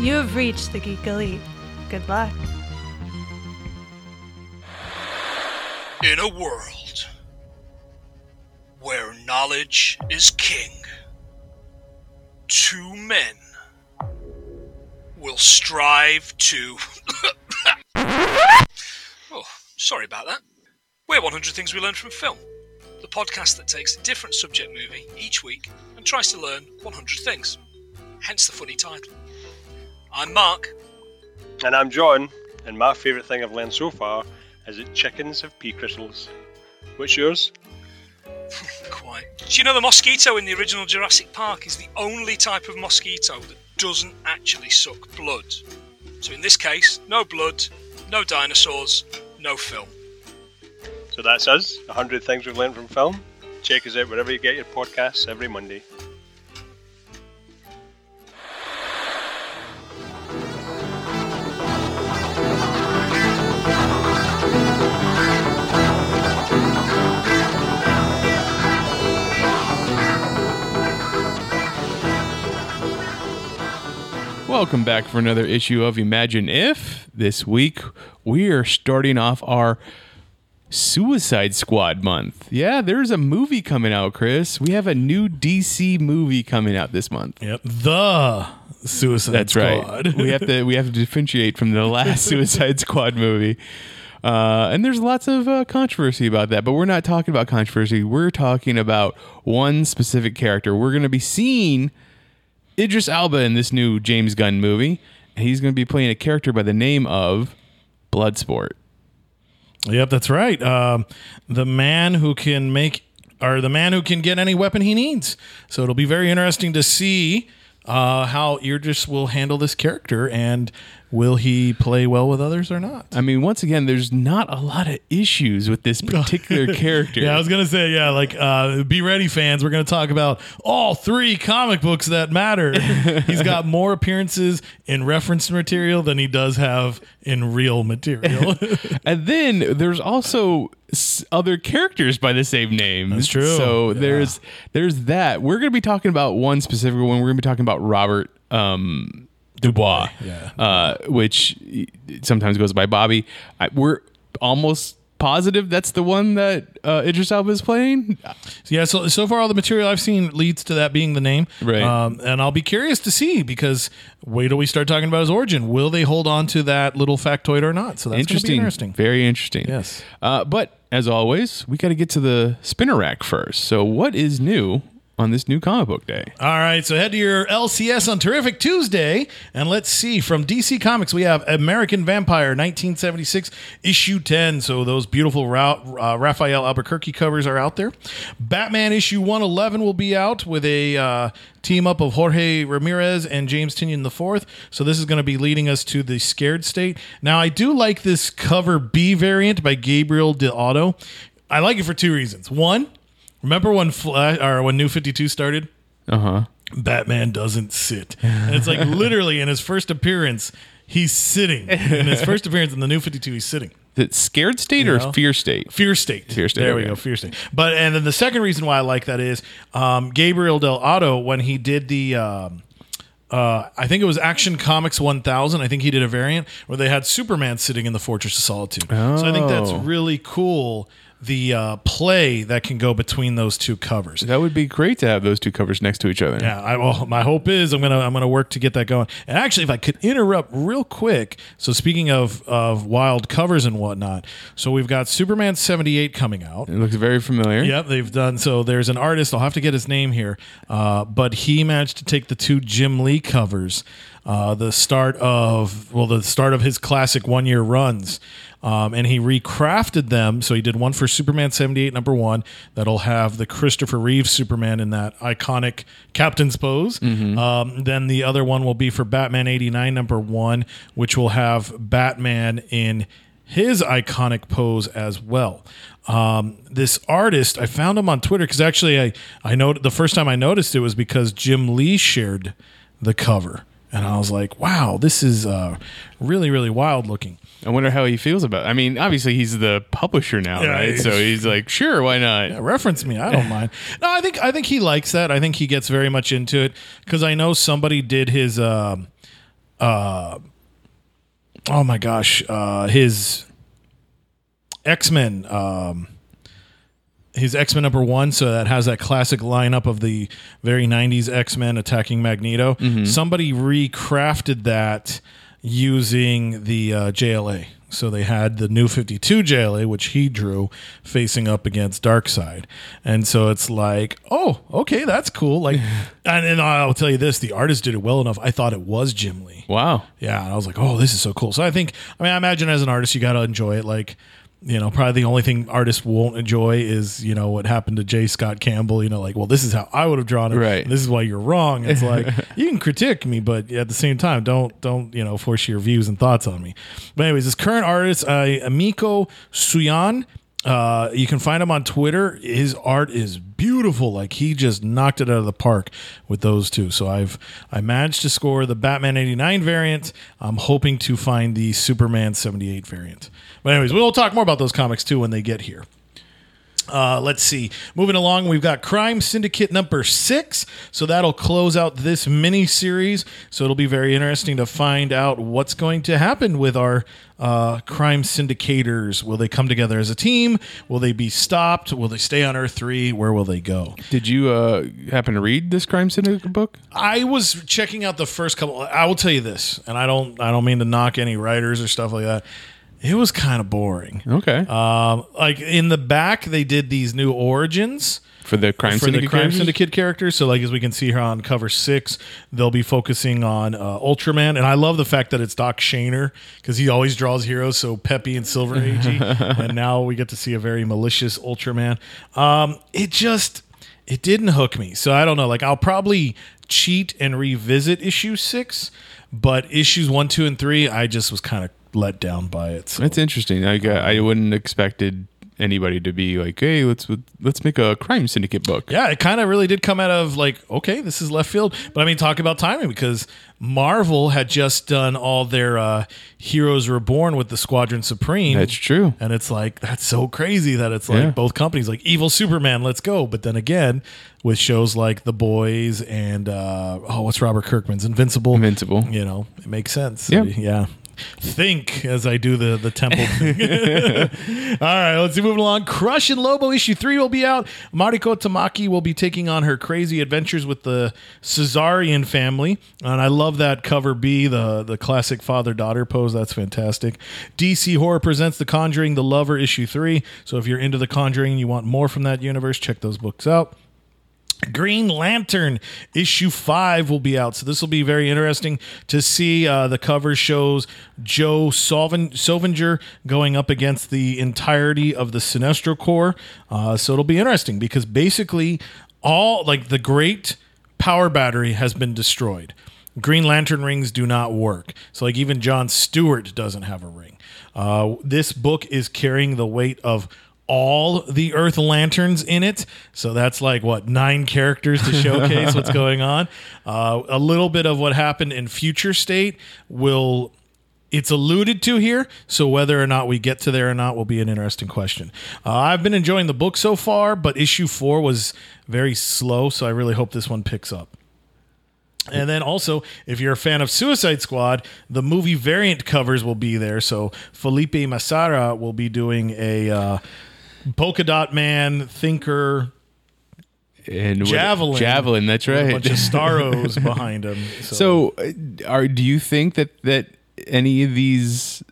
You have reached the Geek Elite. Good luck. In a world where knowledge is king, two men will strive to. oh, sorry about that. We're 100 Things We Learned from Film, the podcast that takes a different subject movie each week and tries to learn 100 things. Hence the funny title. I'm Mark. And I'm John, and my favourite thing I've learned so far is that chickens have pea crystals. What's yours? Quite. Do you know the mosquito in the original Jurassic Park is the only type of mosquito that doesn't actually suck blood? So in this case, no blood, no dinosaurs, no film. So that's us, 100 things we've learned from film. Check us out wherever you get your podcasts every Monday. Welcome back for another issue of Imagine If. This week we are starting off our Suicide Squad month. Yeah, there's a movie coming out, Chris. We have a new DC movie coming out this month. Yep. The Suicide That's Squad. right. We have to we have to differentiate from the last Suicide Squad movie. Uh, and there's lots of uh, controversy about that, but we're not talking about controversy. We're talking about one specific character. We're going to be seeing Idris Elba in this new James Gunn movie, and he's going to be playing a character by the name of Bloodsport. Yep, that's right. Um, the man who can make, or the man who can get any weapon he needs. So it'll be very interesting to see uh, how Idris will handle this character and will he play well with others or not. I mean, once again, there's not a lot of issues with this particular character. Yeah, I was gonna say, yeah, like uh, be ready, fans. We're gonna talk about all three comic books that matter. He's got more appearances in reference material than he does have in real material. and then there's also other characters by the same name. That's true. So Yeah. there's there's that. We're going to be talking about one specific one. We're going to be talking about Robert um, Dubois, yeah. uh, which sometimes goes by Bobby. I, we're almost positive that's the one that uh, Idris Elba is playing. yeah, so so far all the material I've seen leads to that being the name. Right. Um, and I'll be curious to see because wait till we start talking about his origin. Will they hold on to that little factoid or not? So that's interesting, interesting. very interesting. Yes. Uh, but as always, we got to get to the spinner rack first. So what is new on this new comic book day? All right, so head to your LCS on Terrific Tuesday, and let's see. From DC Comics, we have American Vampire 1976, issue 10. So those beautiful Ra- uh, Rafael Albuquerque covers are out there. Batman issue 111 will be out with a uh, team up of Jorge Ramirez and James Tynion IV. So this is going to be leading us to the Scared State. Now, I do like this cover B variant by Gabriel Dell'Otto. I like it for two reasons. One, remember when Flash or when New 52 started? Uh huh. Batman doesn't sit. And it's like literally in his first appearance, he's sitting. In his first appearance in the new 52, he's sitting. It scared state or know? fear state? Fear state. Fear state, There we go. Fear state. But and then the second reason why I like that is um, Gabriel Dell'Otto when he did the. Um, uh, I think it was Action Comics 1000. I think he did a variant where they had Superman sitting in the Fortress of Solitude. So I think that's Oh. really cool. The uh, play that can go between those two covers. That would be great to have those two covers next to each other. Yeah, I, well, my hope is I'm gonna I'm gonna work to get that going. And actually, if I could interrupt real quick. So speaking of of wild covers and whatnot, so we've got Superman 78 coming out. It looks very familiar. Yep, they've done. So there's an artist. I'll have to get his name here, uh, but he managed to take the two Jim Lee covers, uh, the start of well, the start of his classic one year runs, um, and he recrafted them. So he did one for Superman 78 number one that'll have the Christopher Reeve Superman in that iconic captain's pose. Um, then the other one will be for Batman 89 number one, which will have Batman in his iconic pose as well. Um, this artist, I found him on Twitter because actually, I I know the first time I noticed it was because Jim Lee shared the cover, and I was like, "Wow, this is uh, really really wild looking." I wonder how he feels about. It. I mean, obviously he's the publisher now, Yeah, right? he's- So he's like, sure, why not? Yeah, reference me. I don't mind. No, I think I think he likes that. I think he gets very much into it because I know somebody did his. Um, uh, oh my gosh, uh, his X Men. Um, his X Men number one, so that has that classic lineup of the very '90s X Men attacking Magneto. Somebody recrafted that using the uh, JLA. So they had the new 52 JLA, which he drew, facing up against Darkseid, and so it's like, oh, okay, that's cool. Like, and, and I'll tell you this: the artist did it well enough. I thought it was Jim Lee. Wow. Yeah, and I was like, oh, this is so cool. So I think, I mean, I imagine as an artist, you got to enjoy it. Like, you know, probably the only thing artists won't enjoy is, you know, what happened to J. Scott Campbell. You know, like, well, this is how I would have drawn it. Right. This is why you're wrong. It's like you can critique me, but at the same time, don't don't you know force your views and thoughts on me. But anyways, this current artist, uh, Amiko Suyan. Uh, you can find him on Twitter. His art is beautiful. Like he just knocked it out of the park with those two. So I've I managed to score the Batman '89 variant. I'm hoping to find the Superman '78 variant. But anyways, we'll talk more about those comics too when they get here. Uh, let's see. Moving along, we've got Crime Syndicate number six. So that'll close out this mini series. So it'll be very interesting to find out what's going to happen with our uh, crime syndicators. Will they come together as a team? Will they be stopped? Will they stay on Earth 3? Where will they go? Did you uh, happen to read this Crime Syndicate book? I was checking out the first couple. I will tell you this, and I don't I don't mean to knock any writers or stuff like that. It was kind of boring. Okay. Um, like in the back, they did these new origins for the Crime for Syndicate. the Crime characters? Syndicate characters. So, like as we can see here on cover six, they'll be focusing on uh, Ultraman, and I love the fact that it's Doc Shaner because he always draws heroes so peppy and silver agey, and now we get to see a very malicious Ultraman. Um, it just it didn't hook me, so I don't know. Like I'll probably cheat and revisit issue six, but issues one, two, and three, I just was kind of let down by it. So. That's interesting. I, I wouldn't expected anybody to be like, "Hey, let's let's make a Crime Syndicate book." Yeah, it kind of really did come out of like, okay, this is left field. But I mean, talk about timing because Marvel had just done all their uh, Heroes Reborn with the Squadron Supreme. That's true. And it's like, that's so crazy that it's like Yeah. both companies, like Evil Superman, let's go. But then again, with shows like The Boys and, uh, oh, what's Robert Kirkman's Invincible? Invincible. You know, it makes sense. Yeah. Yeah. Think as I do the the temple thing. All right, let's see. Moving along. Crush and Lobo issue three will be out. Mariko Tamaki will be taking on her crazy adventures with the Cesarian family, and I love that cover B, the the classic father daughter pose. That's fantastic. DC Horror presents The Conjuring, The Lover issue three. So if you're into The Conjuring, and you want more from that universe, check those books out. Green Lantern issue five will be out, so this will be very interesting to see. Uh, the cover shows Joe Solven- Sovinger going up against the entirety of the Sinestro Corps, uh, so it'll be interesting because basically all like the great power battery has been destroyed. Green Lantern rings do not work, so like even John Stewart doesn't have a ring. Uh, this book is carrying the weight of all the Earth Lanterns in it. So that's like what nine characters to showcase what's going on. Uh, a little bit of what happened in Future State will. It's alluded to here, so whether or not we get to there or not will be an interesting question. Uh, I've been enjoying the book so far, but issue four was very slow, so I really hope this one picks up. And then also, if you're a fan of Suicide Squad, the movie variant covers will be there. So Felipe Massara will be doing a uh, polka dot man thinker And javelin, javelin. That's right. A bunch of Starros behind him. So, So, uh, are do you think that that any of these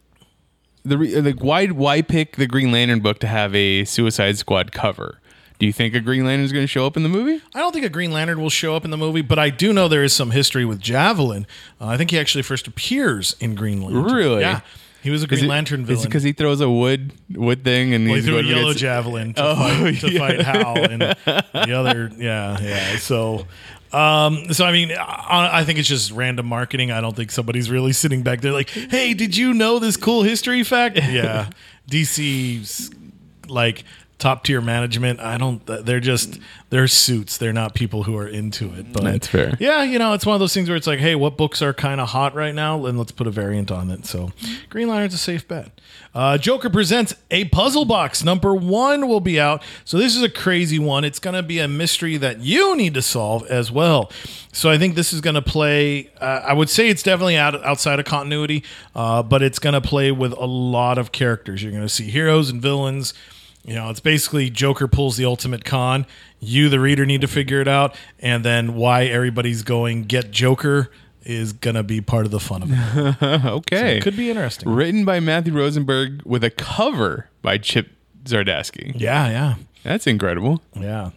the like why why pick the Green Lantern book to have a Suicide Squad cover? Do you think a Green Lantern is going to show up in the movie? I don't think a Green Lantern will show up in the movie, but I do know there is some history with Javelin. Uh, I think he actually first appears in Green Lantern. Really? Yeah, he was a Green it- Lantern villain. because he throws a wood wood thing and Well, he he's threw a yellow against- javelin to, Oh, fight, to yeah. fight Hal and the other. Yeah, yeah. So, um, so I mean, I, I think it's just random marketing. I don't think somebody's really sitting back there like, "Hey, did you know this cool history fact?" Yeah, DC's like top tier management. I don't. They're just they're suits. They're not people who are into it. But That's fair. Yeah, you know, it's one of those things where it's like, hey, what books are kind of hot right now? And let's put a variant on it. So, Green Lantern's a safe bet. Uh, Joker presents a puzzle box. Number one will be out. So this is a crazy one. It's going to be a mystery that you need to solve as well. So I think this is going to play. Uh, I would say it's definitely out outside of continuity, uh, but it's going to play with a lot of characters. You're going to see heroes and villains. You know, it's basically Joker pulls the ultimate con. You, the reader, need to figure it out, and then why everybody's going get Joker is gonna be part of the fun of it. okay. It could be interesting. Written by Matthew Rosenberg with a cover by Chip Zdarsky. Yeah, yeah, That's incredible. yeah.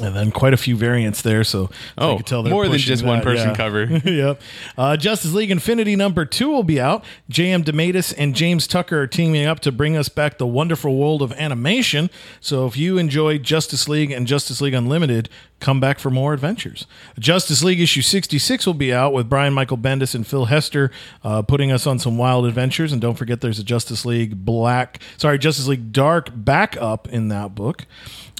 And then quite a few variants there, so, so Oh, you can tell more than just one person yeah. cover. yep. Uh, Justice League Infinity number two will be out. J.M. DeMatteis and James Tucker are teaming up to bring us back the wonderful world of animation. So if you enjoy Justice League and Justice League Unlimited, come back for more adventures. Justice League issue 66 will be out with Brian Michael Bendis and Phil Hester uh, putting us on some wild adventures. And don't forget there's a Justice League Black, sorry, Justice League Dark backup in that book.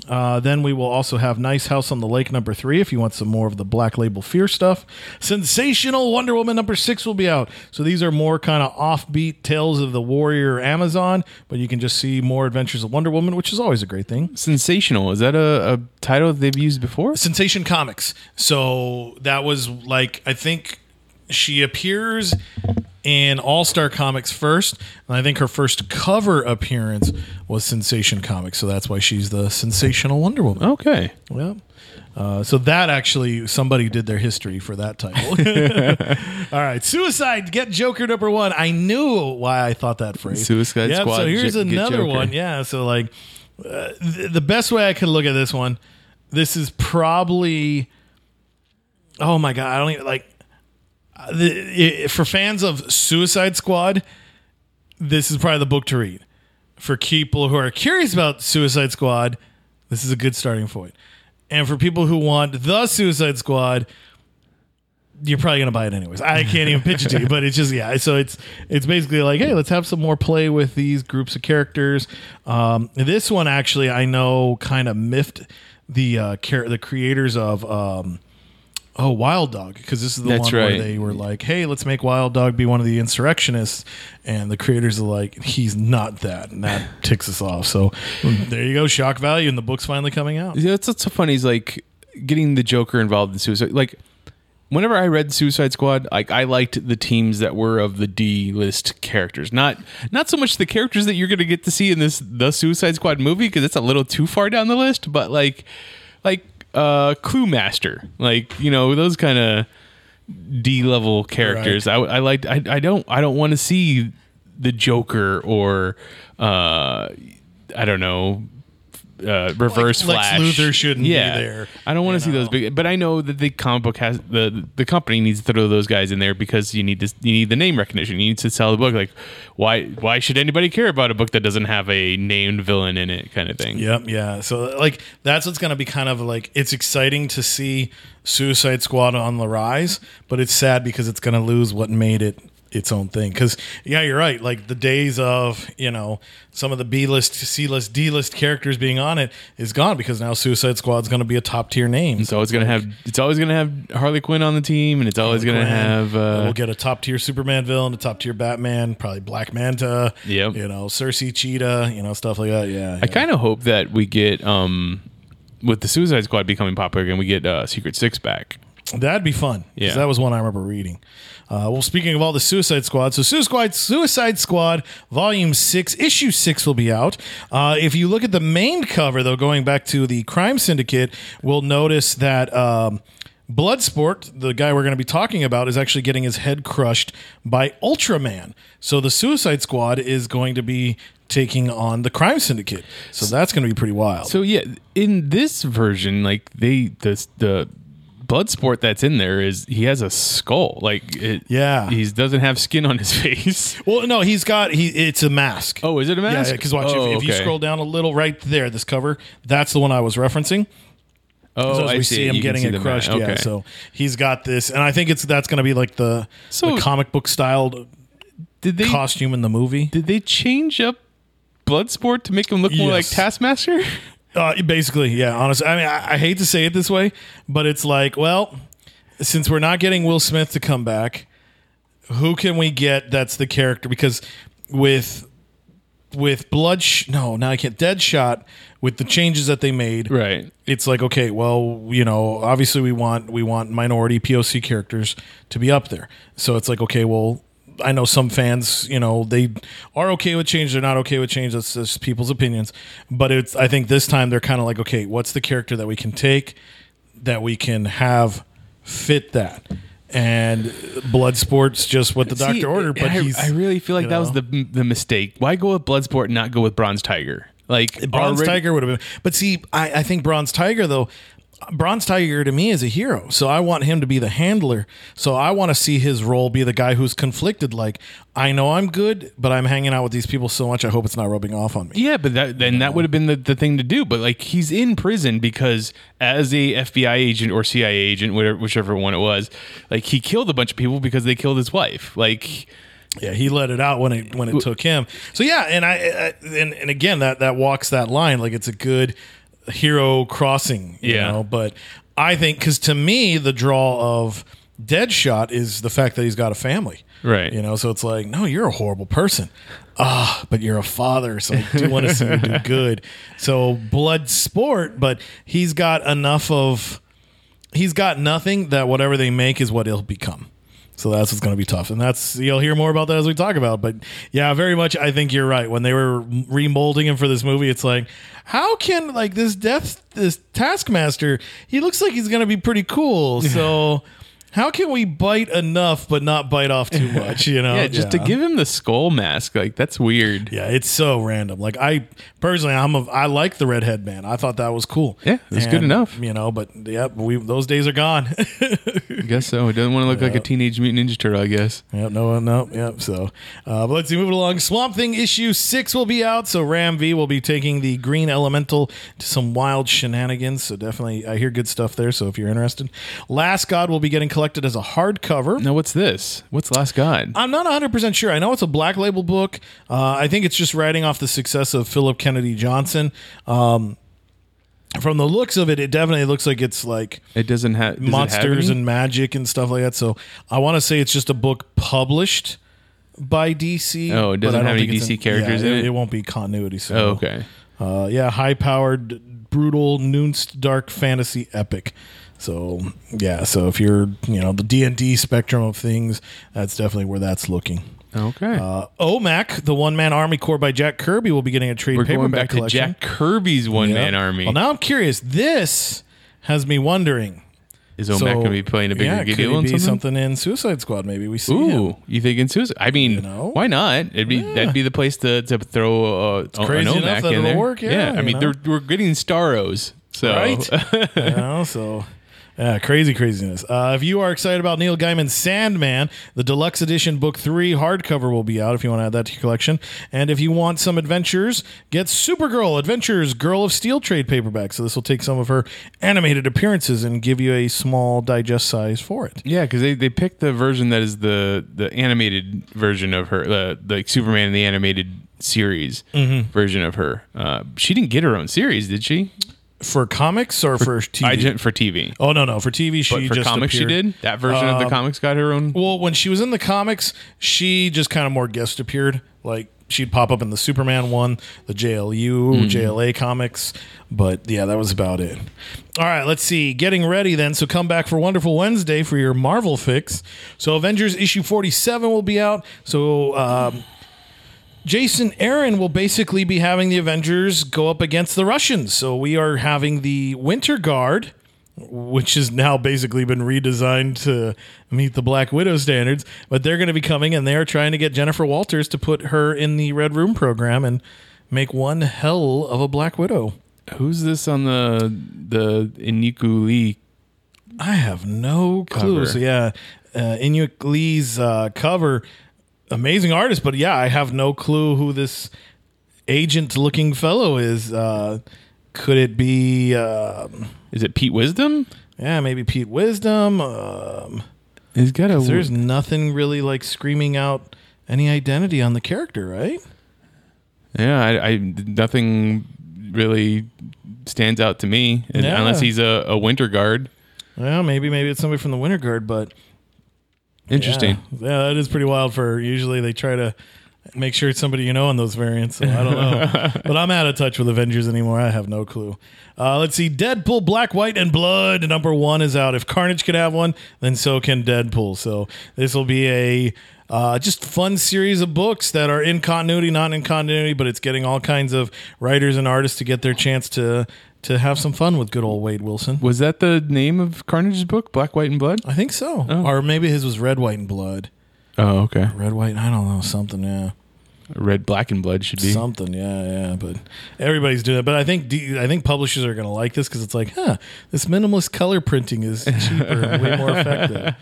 Uh, then we will also have Nice House on the Lake number three if you want some more of the Black Label Fear stuff. Sensational Wonder Woman number six will be out. So these are more kind of offbeat tales of the warrior Amazon, but you can just see more adventures of Wonder Woman, which is always a great thing. Sensational. Is that a, a title they've used before? Sensation Comics. So that was like I think she appears in All Star Comics first, and I think her first cover appearance was Sensation Comics. So that's why she's the sensational Wonder Woman. Okay. Well, uh, so that actually somebody did their history for that title. All right, Suicide Get Joker number one. I knew why I thought that phrase. Suicide Yep, Squad, So here's Get another one. Yeah. So like, uh, th- the best way I could look at this one, this is probably. Oh my god! I don't even like. The, i for fans of Suicide Squad, this is probably the book to read. For people who are curious about Suicide Squad, this is a good starting point. And for people who want the Suicide Squad, you're probably gonna buy it anyways. I can't even pitch it to you, but it's just yeah. So it's it's basically like, hey, let's have some more play with these groups of characters. Um, this one actually, I know, kind of miffed the uh, char- the creators of. Um, Oh, Wild Dog, because this is the That's one where they were like, "Hey, let's make Wild Dog be one of the insurrectionists," and the creators are like, "He's not that," and that ticks us off. So there you go, shock value, and the book's finally coming out. Yeah, That's what's so funny is like getting the Joker involved in Suicide. Like, whenever I read Suicide Squad, like I liked the teams that were of the D list characters, not not so much the characters that you're going to get to see in this the Suicide Squad movie because it's a little too far down the list. But like, like uh, Clue Master, like you know those kind of D level characters. I I like I, I don't I don't want to see the Joker or uh I don't know uh reverse Lex flash Luthor shouldn't be there, I don't want to see those big but I know that the comic book has the the company needs to throw those guys in there because you need to you need the name recognition. You need to sell the book like why why should anybody care about a book that doesn't have a named villain in it kind of thing. Yep, yeah. So like that's what's going to be kind of like it's exciting to see Suicide Squad on the rise, but it's sad because it's going to lose what made it its own thing. Cuz yeah, you're right. Like the days of, you know, some of the B-list, C-list, D-list characters being on it is gone because now Suicide Squad's going to be a top-tier name. It's always gonna have it's always gonna have Harley Quinn on the team and it's always gonna have uh, we'll get a top tier Superman villain, a top tier Batman, probably Black Manta. Yep. You know, Cersei Cheetah, you know, stuff like that. Yeah. I kind of hope that we get um with the Suicide Squad becoming popular again, we get uh, Secret Six back. That'd be fun. Yeah. That was one I remember reading. Uh, well, speaking of all the Suicide Squad, so Suicide Suicide Squad Volume Six, Issue Six will be out. Uh, if you look at the main cover, though, going back to the Crime Syndicate, we'll notice that. Um, Bloodsport, the guy we're going to be talking about, is actually getting his head crushed by Ultraman. So the Suicide Squad is going to be taking on the Crime Syndicate. So that's going to be pretty wild. So yeah, in this version, like they the the blood sport that's in there is he has a skull. Like it, Yeah. he doesn't have skin on his face. well, no, he's got he. It's a mask. Oh, is it a mask? Yeah, because watch Oh, if, if you scroll down a little right there, this cover, that's the one I was referencing. Oh, So as I we see, see him You getting see it crushed. Okay. Yeah, so he's got this, and I think it's that's going to be like the, So- the comic book styled did they costume in the movie. did they change up Bloodsport to make him look more like Taskmaster? Uh, basically, yeah. Honestly, I mean, I, I hate to say it this way, but it's like, well, since we're not getting Will Smith to come back, who can we get that's the character? Because with with blood, no, now I can't. Deadshot with the changes that they made, Right. it's like okay well you know obviously we want we want minority poc characters to be up there so it's like okay well i know some fans you know they are okay with change they're not okay with change that's just people's opinions but it's i think this time they're kind of like okay what's the character that we can take that we can have fit that and bloodsport's just what the doctor ordered but I, he's I really feel like you that was the the mistake. Why go with Bloodsport and not go with Bronze Tiger? Like Bronze already- Tiger would have been. But see, I, I think Bronze Tiger though. Bronze Tiger to me is a hero, so I want him to be the handler. So I want to see his role be the guy who's conflicted. Like I know I'm good, but I'm hanging out with these people so much. I hope it's not rubbing off on me. Yeah, but that, then that would have been the, the thing to do. But like he's in prison because as a FBI agent or CIA agent, whatever, whichever one it was, like he killed a bunch of people because they killed his wife. Like Yeah, he let it out when it when it took him. So yeah, and I, I and, and again that that walks that line like it's a good hero crossing. You Yeah. know? but I think because to me the draw of Deadshot is the fact that he's got a family. Right. You know, so it's like, no, you're a horrible person. Ah, but you're a father, so I do want to see you do good. So blood sport, but he's got enough of he's got nothing that whatever they make is what he'll become. So that's what's going to be tough, and that's you'll hear more about that as we talk about. But yeah, very much. I think you're right. When they were remolding him for this movie, it's like, how can like this death this Taskmaster? He looks like he's going to be pretty cool. So how can we bite enough but not bite off too much? You know, yeah, just to give him the skull mask, like that's weird. Yeah, it's so random. Like I personally, I'm a, I like the redhead man. I thought that was cool. Yeah, it was good enough. You know, but yeah, we those days are gone. I guess so. It doesn't want to look like a teenage mutant ninja turtle, I guess. Yep, no, no, yep. So, uh, but let's see, moving along. Swamp Thing issue six will be out. So Ram V will be taking the Green Elemental to some wild shenanigans. So definitely, I hear good stuff there. So if you're interested, Last God will be getting collected as a hardcover. Now what's this? What's Last God? I'm not 100% sure. I know it's a black label book. Uh, I think it's just writing off the success of Phillip Kennedy Johnson. Um, from the looks of it, it definitely looks like it's like It doesn't have does it have monsters and magic and stuff like that. So I want to say it's just a book published by DC. Oh, it doesn't have any DC characters yeah, in it. it? It won't be continuity. So, Oh, okay. Uh, yeah, high powered, brutal, Noonst dark fantasy epic. So yeah, so if you're you know the D and D spectrum of things, that's definitely where that's looking. Okay. Uh, OMAC, the One Man Army Corps by Jack Kirby, will be getting a trade We're paperback going back to collection. Jack Kirby's one man army. Well, now I'm curious. This has me wondering. Is Omac so, going to be playing a bigger yeah, could deal on be something? something in Suicide Squad? Maybe we see Ooh, him. you think in Suicide? I mean, You know? why not? It'd be that'd be the place to, to throw uh, an crazy enough Omac that in there. work, yeah, I mean, we're getting Starros, so Right? you know, so yeah, crazy craziness. Uh, if you are excited about Neil Gaiman's Sandman, the deluxe edition book three hardcover will be out if you want to add that to your collection. And if you want some adventures, get Supergirl Adventures Girl of Steel trade paperback. So this will take some of her animated appearances and give you a small digest size for it. yeah, because they, they picked the version that is the the animated version of her, the the Superman in the animated series Mm-hmm. version of her. Uh, she didn't get her own series, did she? For comics or for, TV? I didn't for TV. oh no no for TV she But for just comics, appeared. she did. That version of the Um, comics got her own. Well, when she was in the comics, she just kind of more guest appeared. Like she'd pop up in the Superman one, the JLU, JLA comics. But yeah, that was about it. All right, let's see. Getting ready then. So come back for Wonderful Wednesday for your Marvel fix. So Avengers issue 47 will be out. So um, Jason Aaron will basically be having the Avengers go up against the Russians. So we are having the Winter Guard, which has now basically been redesigned to meet the Black Widow standards. But they're going to be coming and they are trying to get Jennifer Walters to put her in the Red Room program and make one hell of a Black Widow. Who's this on the the Inhyuk Lee? I have no clue. Cover. So yeah, uh, Inuit Lee's uh, cover, amazing artist, but yeah, I have no clue who this agent-looking fellow is. Uh, could it be? Um, Is it Pete Wisdom? yeah, maybe Pete Wisdom. Um, He's got a. there's nothing really like screaming out any identity on the character, right? Yeah, I, I nothing really stands out to me Yeah. unless he's a, a winter guard. Well, maybe maybe it's somebody from the Winter Guard, but Interesting. Yeah, yeah, that is pretty wild. For usually they try to make sure it's somebody you know in those variants. So I don't know, but I'm out of touch with Avengers anymore. I have no clue. Uh, let's see, Deadpool, Black, White, and Blood. Number one is out. If Carnage could have one, then so can Deadpool. So this will be a uh, just fun series of books that are in continuity, not in continuity, but it's getting all kinds of writers and artists to get their chance to to have some fun with good old Wade Wilson. Was that the name of Carnage's book, Black, White, and Blood? I think so, oh. or maybe his was Red, White, and Blood. Oh, okay. Red, White, I don't know something. Yeah. Red, Black, and Blood should be. Something, yeah, yeah. But everybody's doing it. But I think I think publishers are going to like this because it's like, huh, this minimalist color printing is cheaper and way more effective.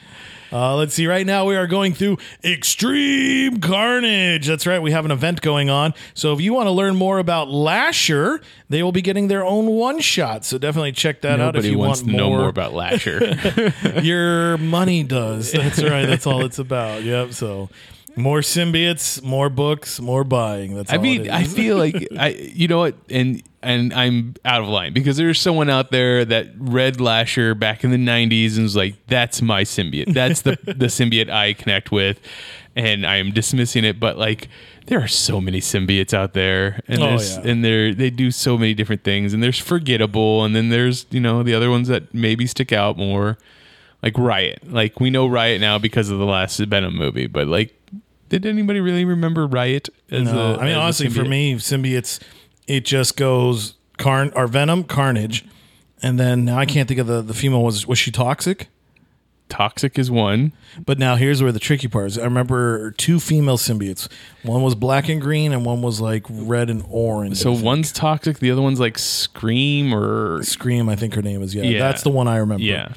Uh, let's see. Right now, we are going through Extreme Carnage. That's right. We have an event going on. So if you want to learn more about Lasher, they will be getting their own one shot. So definitely check that out if you wants want to know more about Lasher. your money does. That's right. That's all it's about. Yep. So more symbiotes, more books, more buying. That's I all mean, I feel like I, you know what, and and I'm out of line because there's someone out there that read Lasher back in the '90s and was like, "That's my symbiote. That's the the symbiote I connect with," and I'm dismissing it. But like, there are so many symbiotes out there, and Oh, yeah. and they're they do so many different things, and there's forgettable, and then there's you know the other ones that maybe stick out more, like Riot. Like we know Riot now because of the last Venom movie, but like. Did anybody really remember Riot? As No, a- I mean honestly, for me, symbiotes, it just goes Carn or Venom, Carnage, and then now I can't think of the the female was was she toxic? Toxic is one. But now here's where the tricky part is. I remember two female symbiotes. One was black and green, and one was like red and orange. So one's toxic, the other one's like Scream or Scream, I think her name is. Yeah, Yeah. that's the one I remember. yeah.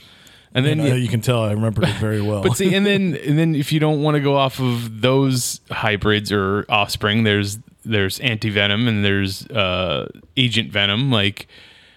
And then And, you can tell I remembered it very well. but see and then and then if you don't want to go off of those hybrids or offspring, there's there's anti-venom and there's uh agent venom like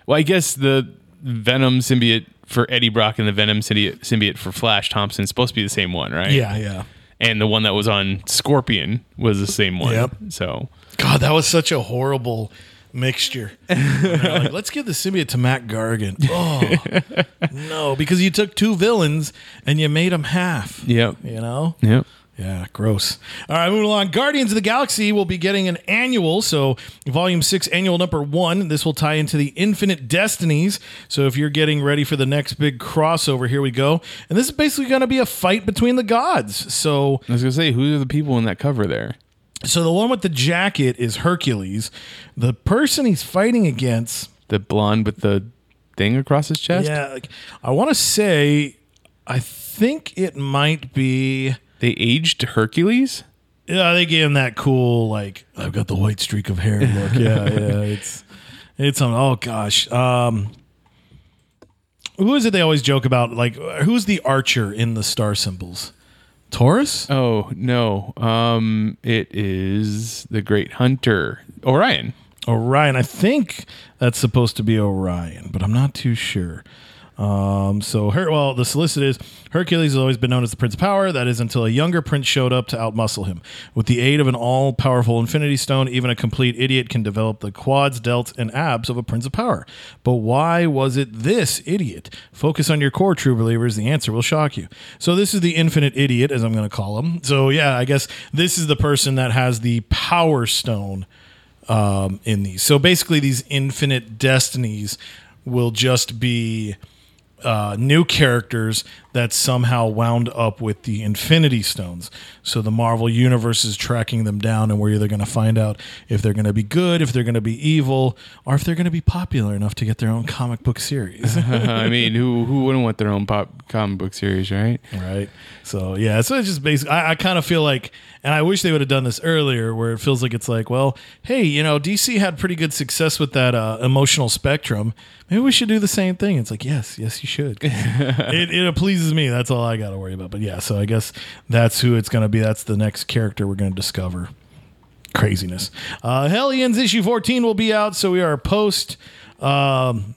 well I guess the venom symbiote for Eddie Brock and the venom symbiote, symbiote for Flash Thompson is supposed to be the same one, right? yeah, yeah. And the one that was on Scorpion was the same one. Yep. So God, that was such a horrible mixture. Like, let's give the symbiote to Mac Gargan. Oh no, because you took two villains and you made them half. Yep. You know. Yep. Yeah, gross. All right, moving along. Guardians of the Galaxy will be getting an annual. So, Volume 6, Annual Number 1. This will tie into the Infinite Destinies. So, if you're getting ready for the next big crossover, here we go. And this is basically going to be a fight between the gods. So, I was gonna say, who are the people in that cover there? so the one with the jacket is Hercules. The person he's fighting against, The blonde with the thing across his chest? yeah, like, I want to say, I think it might be. They aged Hercules? Yeah, they gave him that cool like I've got the white streak of hair look. Yeah, yeah, it's it's on. Oh gosh, um, who is it? They always joke about like who's the archer in the star symbols? Taurus. Oh no. Um it is the great hunter. Orion. Orion. I think that's supposed to be Orion, but I'm not too sure. Um, so her well, the solicit is Hercules has always been known as the Prince of Power. That is until a younger prince showed up to outmuscle him. With the aid of an all-powerful Infinity Stone, even a complete idiot can develop the quads, delts, and abs of a Prince of Power. But why was it this idiot? Focus on your core, true believers. The answer will shock you. So this is the Infinite Idiot, as I'm going to call him. So yeah, I guess this is the person that has the Power Stone um, in these. So basically, these infinite destinies will just be uh, new characters that somehow wound up with the Infinity Stones. So the Marvel Universe is tracking them down, and we're either going to find out if they're going to be good, if they're going to be evil, or if they're going to be popular enough to get their own comic book series. I mean, who who wouldn't want their own pop comic book series, right? right? So yeah, so it's just basically. I, I kind of feel like, and I wish they would have done this earlier, where it feels like it's like, well, hey, you know, DC had pretty good success with that uh, emotional spectrum. Maybe we should do the same thing. It's like, yes, yes, you should. it, it pleases me. That's all I got to worry about. But yeah, so I guess that's who it's going to be. That's the next character we're going to discover. Craziness. Uh, Hellions issue 14 will be out, so we are post. Um,